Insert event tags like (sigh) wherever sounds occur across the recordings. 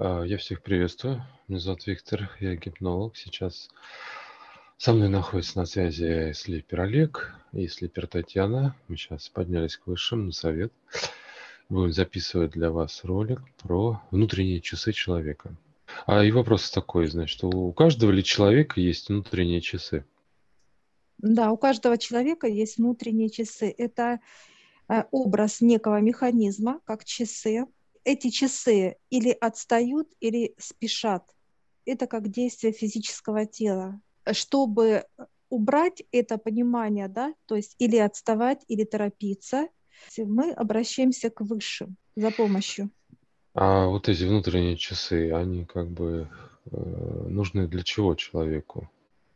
А, Я всех приветствую. Меня зовут Виктор, я гипнолог. Сейчас со мной находится на связи слипер Олег и слипер Татьяна. Мы сейчас поднялись к высшим на совет. Будем записывать для вас ролик про внутренние часы человека. А и вопрос такой, значит, у каждого ли человека есть внутренние часы? Да, у каждого человека есть внутренние часы. Это э, образ некого механизма, как часы. Эти часы или отстают, или спешат. Это как действие физического тела. Чтобы убрать это понимание, да, то есть или отставать, или торопиться, мы обращаемся к высшим за помощью. А вот эти внутренние часы, они как бы э, нужны для чего человеку?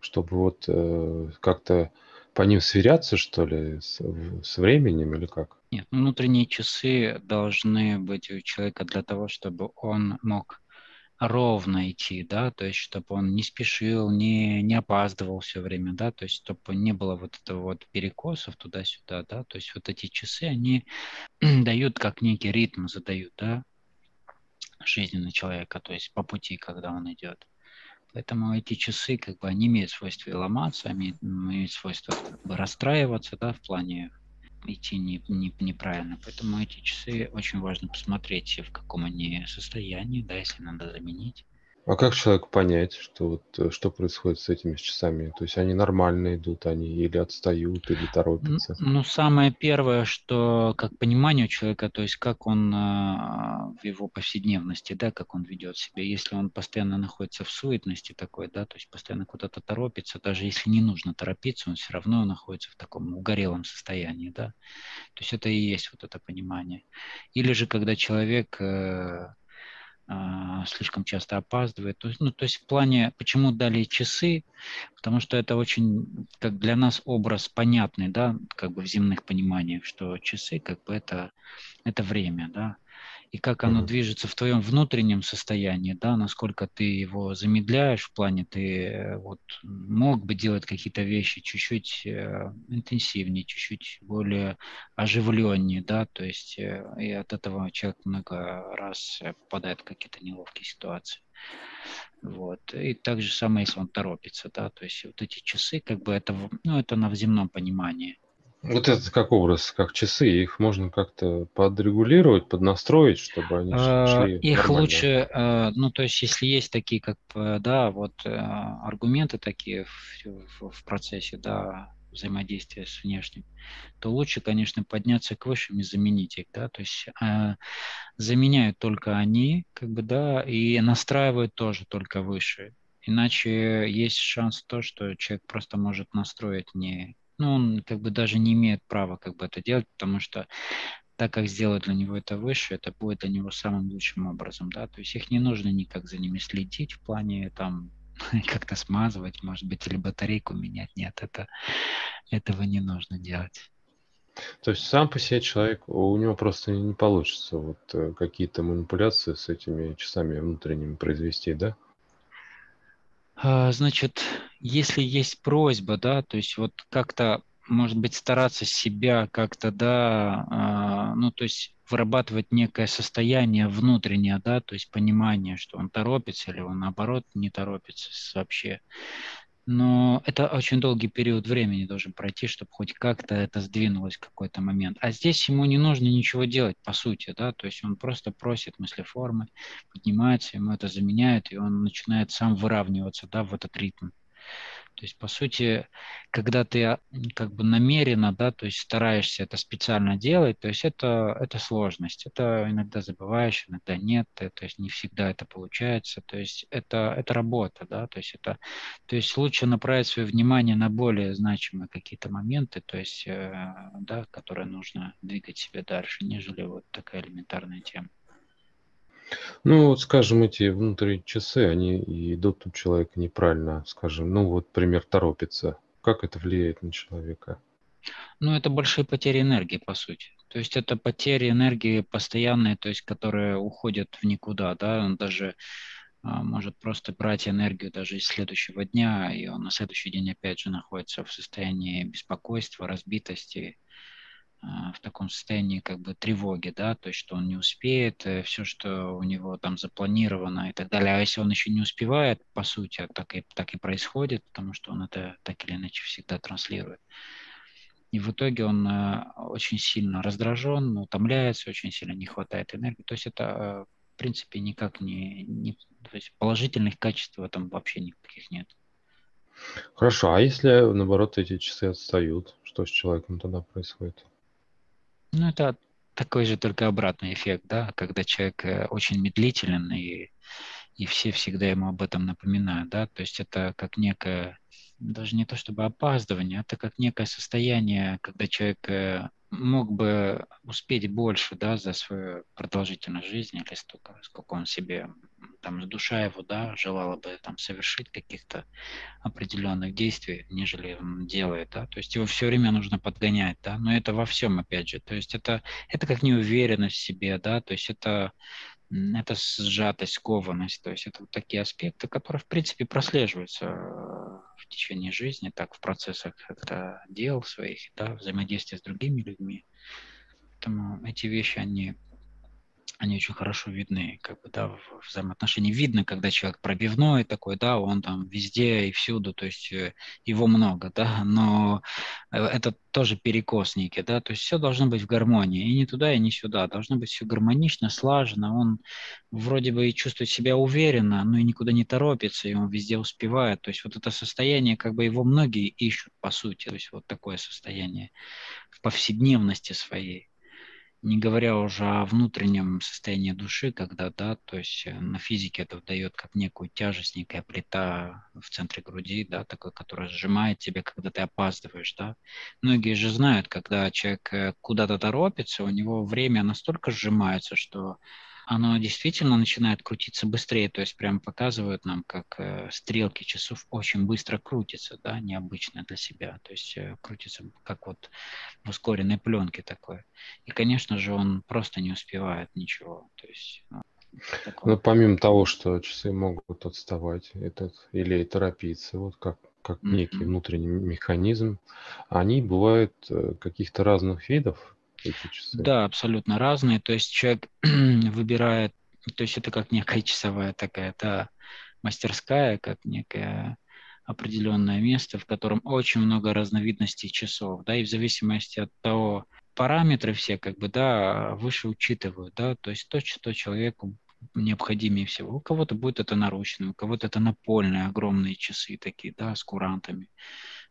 Чтобы вот э, как-то по ним сверяться, что ли, с, с временем или как? Нет, внутренние часы должны быть у человека для того, чтобы он мог ровно идти, да, то есть чтобы он не спешил, не, не опаздывал все время, да, то есть чтобы не было вот этого вот перекосов туда-сюда, да, то есть вот эти часы, они (clears throat) дают как некий ритм, задают, да, жизни на человека, то есть по пути, когда он идет. Поэтому эти часы, как бы, они имеют свойство ломаться, они имеют свойство как бы, расстраиваться, да, в плане идти не, не, неправильно. Поэтому эти часы очень важно посмотреть, в каком они состоянии, да, если надо заменить. А как человеку понять, что вот э, что происходит с этими часами? То есть они нормально идут, они или отстают, или торопятся? Ну, самое первое, что как понимание у человека, то есть как он а, в его повседневности, да, как он ведет себя. Если он постоянно находится в суетности такой, да, то есть постоянно куда-то торопится, даже если не нужно торопиться, он все равно находится в таком угорелом состоянии, да. То есть это и есть вот это понимание. Или же когда человек э, слишком часто опаздывает. То есть, ну, то есть в плане, почему дали часы, потому что это очень, как для нас образ понятный, да, как бы в земных пониманиях, что часы, как бы это, это время, да, и как оно mm-hmm. движется в твоем внутреннем состоянии, да, насколько ты его замедляешь в плане, ты э, вот мог бы делать какие-то вещи чуть-чуть э, интенсивнее, чуть-чуть более оживленнее, да, то есть э, и от этого человек много раз попадает в какие-то неловкие ситуации. Вот. И так же самое, если он торопится, да, то есть вот эти часы, как бы это, ну, это на земном понимании. Вот это как образ, как часы, их можно как-то подрегулировать, поднастроить, чтобы они А, шли Их нормально. лучше, э, ну, то есть, если есть такие, как, э, да, вот э, аргументы такие в, в- в процессе, да, взаимодействия с внешним, то лучше, конечно, подняться к высшим и заменить их, да, то есть э, заменяют только они, как бы, да, и настраивают тоже только выше. Иначе есть шанс то, что человек просто может настроить не, ну, он как бы даже не имеет права как бы это делать, потому что так как сделать для него это выше, это будет для него самым лучшим образом, да, то есть их не нужно никак за ними следить в плане там (laughs) как-то смазывать, может быть, или батарейку менять, нет, это, этого не нужно делать. То есть сам по себе человек, у него просто не получится вот э, какие-то манипуляции с этими часами внутренними произвести, да? А, Значит, если есть просьба, да, то есть вот как-то, может быть, стараться себя как-то, да, а, ну, то есть вырабатывать некое состояние внутреннее, да, то есть понимание, что он торопится или он, наоборот, не торопится вообще. Но это очень долгий период времени должен пройти, чтобы хоть как-то это сдвинулось в какой-то момент. А здесь ему не нужно ничего делать, по сути, да, то есть он просто просит мыслеформы, поднимается, ему это заменяет, и он начинает сам выравниваться, да, в этот ритм. То есть, по сути, когда ты как бы намеренно, да, то есть стараешься это специально делать, то есть это, это сложность. Это иногда забываешь, иногда нет, э, то есть не всегда это получается. То есть это, это работа, да, то есть это, то есть лучше направить свое внимание на более значимые какие-то моменты, то есть, э, да, которые нужно двигать себе дальше, нежели вот такая элементарная тема. Ну, вот, скажем, эти внутренние часы, они идут у человека неправильно, скажем. Ну, вот пример торопится. Как это влияет на человека? Ну, это большие потери энергии, по сути. То есть это потери энергии постоянные, то есть которые уходят в никуда, да, он даже а, может просто брать энергию даже из следующего дня, и он на следующий день опять же находится в состоянии беспокойства, разбитости, в таком состоянии как бы тревоги, да, то есть что он не успеет, э, все, что у него там запланировано и так далее. А если он еще не успевает, по сути, так и, так и происходит, потому что он это так или иначе всегда транслирует. И в итоге он э, очень сильно раздражен, утомляется, очень сильно не хватает энергии. То есть это, в принципе, никак не, не то есть положительных качеств в этом вообще никаких нет. Хорошо, а если, наоборот, эти часы отстают, что с человеком тогда происходит? Ну, это такой же только обратный эффект, да, когда человек э, очень медлителен, и, и все всегда ему об этом напоминают, да, то есть это как некое, даже не то чтобы опаздывание, это как некое состояние, когда человек э, мог бы успеть больше, да, за свою продолжительность жизни, или столько, сколько он себе, там, душа его, да, желала бы там совершить каких-то определенных действий, нежели он делает, да, то есть его все время нужно подгонять, да, но это во всем, опять же, то есть это, это как неуверенность в себе, да, то есть это это сжатость, скованность, то есть это вот такие аспекты, которые, в принципе, прослеживаются э, в течение жизни, так в процессах это дел своих, да, взаимодействия с другими людьми. Поэтому эти вещи, они они очень хорошо видны, как бы, да, в взаимоотношении. Видно, когда человек пробивной такой, да, он там везде и всюду, то есть э, его много, да, но э, это тоже перекос некий, да, то есть все должно быть в гармонии, и не туда, и не сюда, должно быть все гармонично, слаженно, он вроде бы и чувствует себя уверенно, но и никуда не торопится, и он везде успевает, то есть вот это состояние, как бы его многие ищут, по сути, то есть вот такое состояние в повседневности своей не говоря уже о внутреннем состоянии души, когда, да, то есть э, на физике это дает как некую тяжесть, некая плита в центре груди, да, такой, которая сжимает тебя, когда ты опаздываешь, да. Многие же знают, когда человек э, куда-то торопится, у него время настолько сжимается, что оно действительно начинает крутиться быстрее, то есть прям показывают нам, как э, стрелки часов очень быстро крутятся, да, необычно для себя, то есть э, крутится как вот в ускоренной пленке такое. И, конечно же, он просто не успевает ничего, то есть ну, ну, помимо того, что часы могут отставать этот, или торопиться, вот как, как mm-hmm. некий внутренний механизм, они бывают э, каких-то разных видов, эти часы? Да, абсолютно разные. То есть человек (clears throat) выбирает, то есть это как некая часовая такая, да, мастерская, как некое определенное место, в котором очень много разновидностей часов, да, и в зависимости от того, параметры все, как бы, да, выше учитывают, да, то есть то, что человеку необходимее всего. У кого-то будет это наручные, у кого-то это напольные огромные часы такие, да, с курантами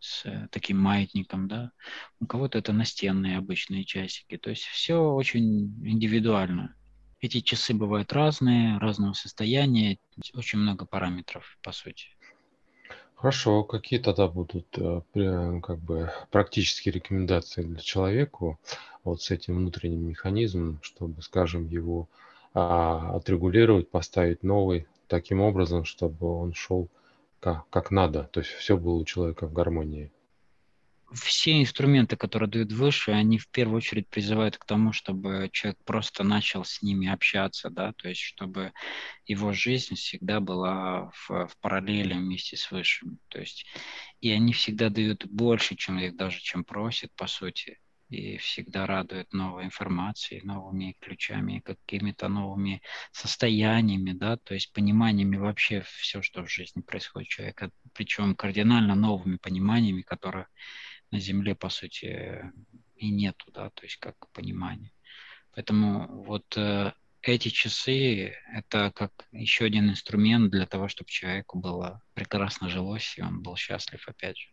с э, таким маятником, да. У кого-то это настенные обычные часики. То есть все очень индивидуально. Эти часы бывают разные, разного состояния, очень много параметров, по сути. Хорошо, какие тогда будут э, как бы практические рекомендации для человека вот с этим внутренним механизмом, чтобы, скажем, его а, отрегулировать, поставить новый таким образом, чтобы он шел как, как надо, то есть все было у человека в гармонии. Все инструменты, которые дают выше, они в первую очередь призывают к тому, чтобы человек просто начал с ними общаться, да, то есть чтобы его жизнь всегда была в, в параллели вместе с высшим, то есть и они всегда дают больше человек даже, чем просит, по сути и всегда радует новой информацией, новыми ключами, какими-то новыми состояниями, да, то есть пониманиями вообще все, что в жизни происходит у человека, причем кардинально новыми пониманиями, которые на Земле, по сути, и нету, да, то есть как понимание. Поэтому вот э, эти часы – это как еще один инструмент для того, чтобы человеку было прекрасно жилось, и он был счастлив опять же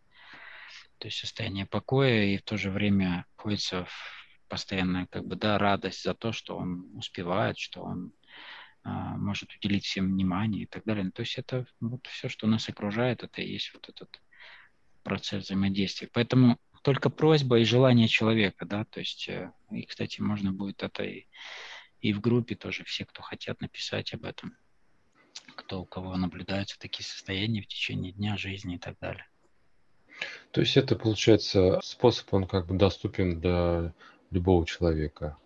то есть состояние покоя, и в то же время находится в постоянная как бы, да, радость за то, что он успевает, что он а, может уделить всем внимание и так далее. То есть это вот все, что нас окружает, это и есть вот этот процесс взаимодействия. Поэтому только просьба и желание человека, да, то есть, э, и, кстати, можно будет это и, и в группе тоже, все, кто хотят написать об этом, кто у кого наблюдаются такие состояния в течение дня, жизни и так далее. То есть это, получается, способ, он как бы доступен для любого человека.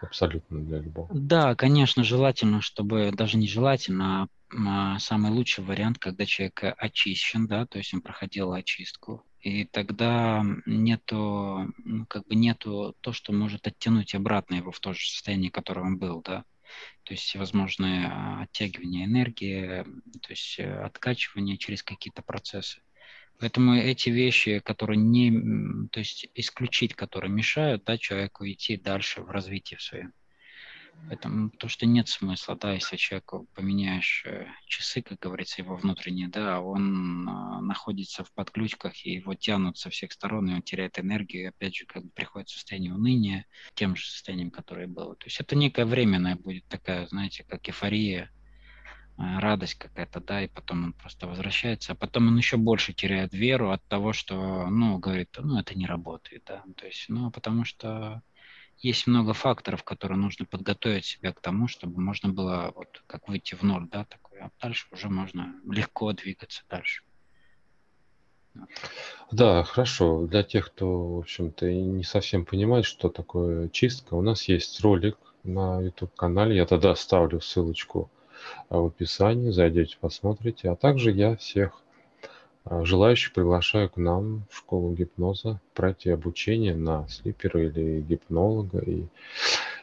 Абсолютно для любого. Да, конечно, желательно, чтобы, даже не желательно, а, а самый лучший вариант, когда человек очищен, да, то есть он проходил очистку, И тогда нету, ну, как бы нету то, что может оттянуть обратно его в то же состояние, в котором он был, да. То есть всевозможные а, оттягивания энергии, то есть э, откачивание через какие-то процессы. Поэтому эти вещи, которые не, то есть исключить, которые мешают да, человеку идти дальше в развитии своем. Поэтому то, что нет смысла, да, если человеку поменяешь э, часы, как говорится, его внутренние, да, он э, находится в подключках, и его тянут со всех сторон, и он теряет энергию, и опять же, как бы приходит в состояние уныния, тем же состоянием, которое было. То есть это некая временная будет такая, знаете, как эйфория, радость какая-то, да, и потом он просто возвращается, а потом он еще больше теряет веру от того, что, ну, говорит, ну, это не работает, да, то есть, ну, потому что есть много факторов, которые нужно подготовить себя к тому, чтобы можно было вот как выйти в ноль, да, такой, а дальше уже можно (laughs) легко двигаться дальше. Да, хорошо. Для тех, кто, в общем-то, не совсем понимает, что такое чистка, у нас есть ролик на YouTube-канале. Я тогда оставлю ссылочку в описании, зайдете, посмотрите. А также я всех а, желающих приглашаю к нам в школу гипноза пройти обучение на слипера или гипнолога и,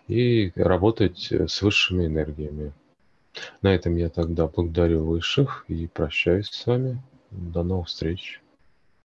и работать с высшими энергиями. На этом я тогда благодарю высших и прощаюсь с вами. До новых встреч.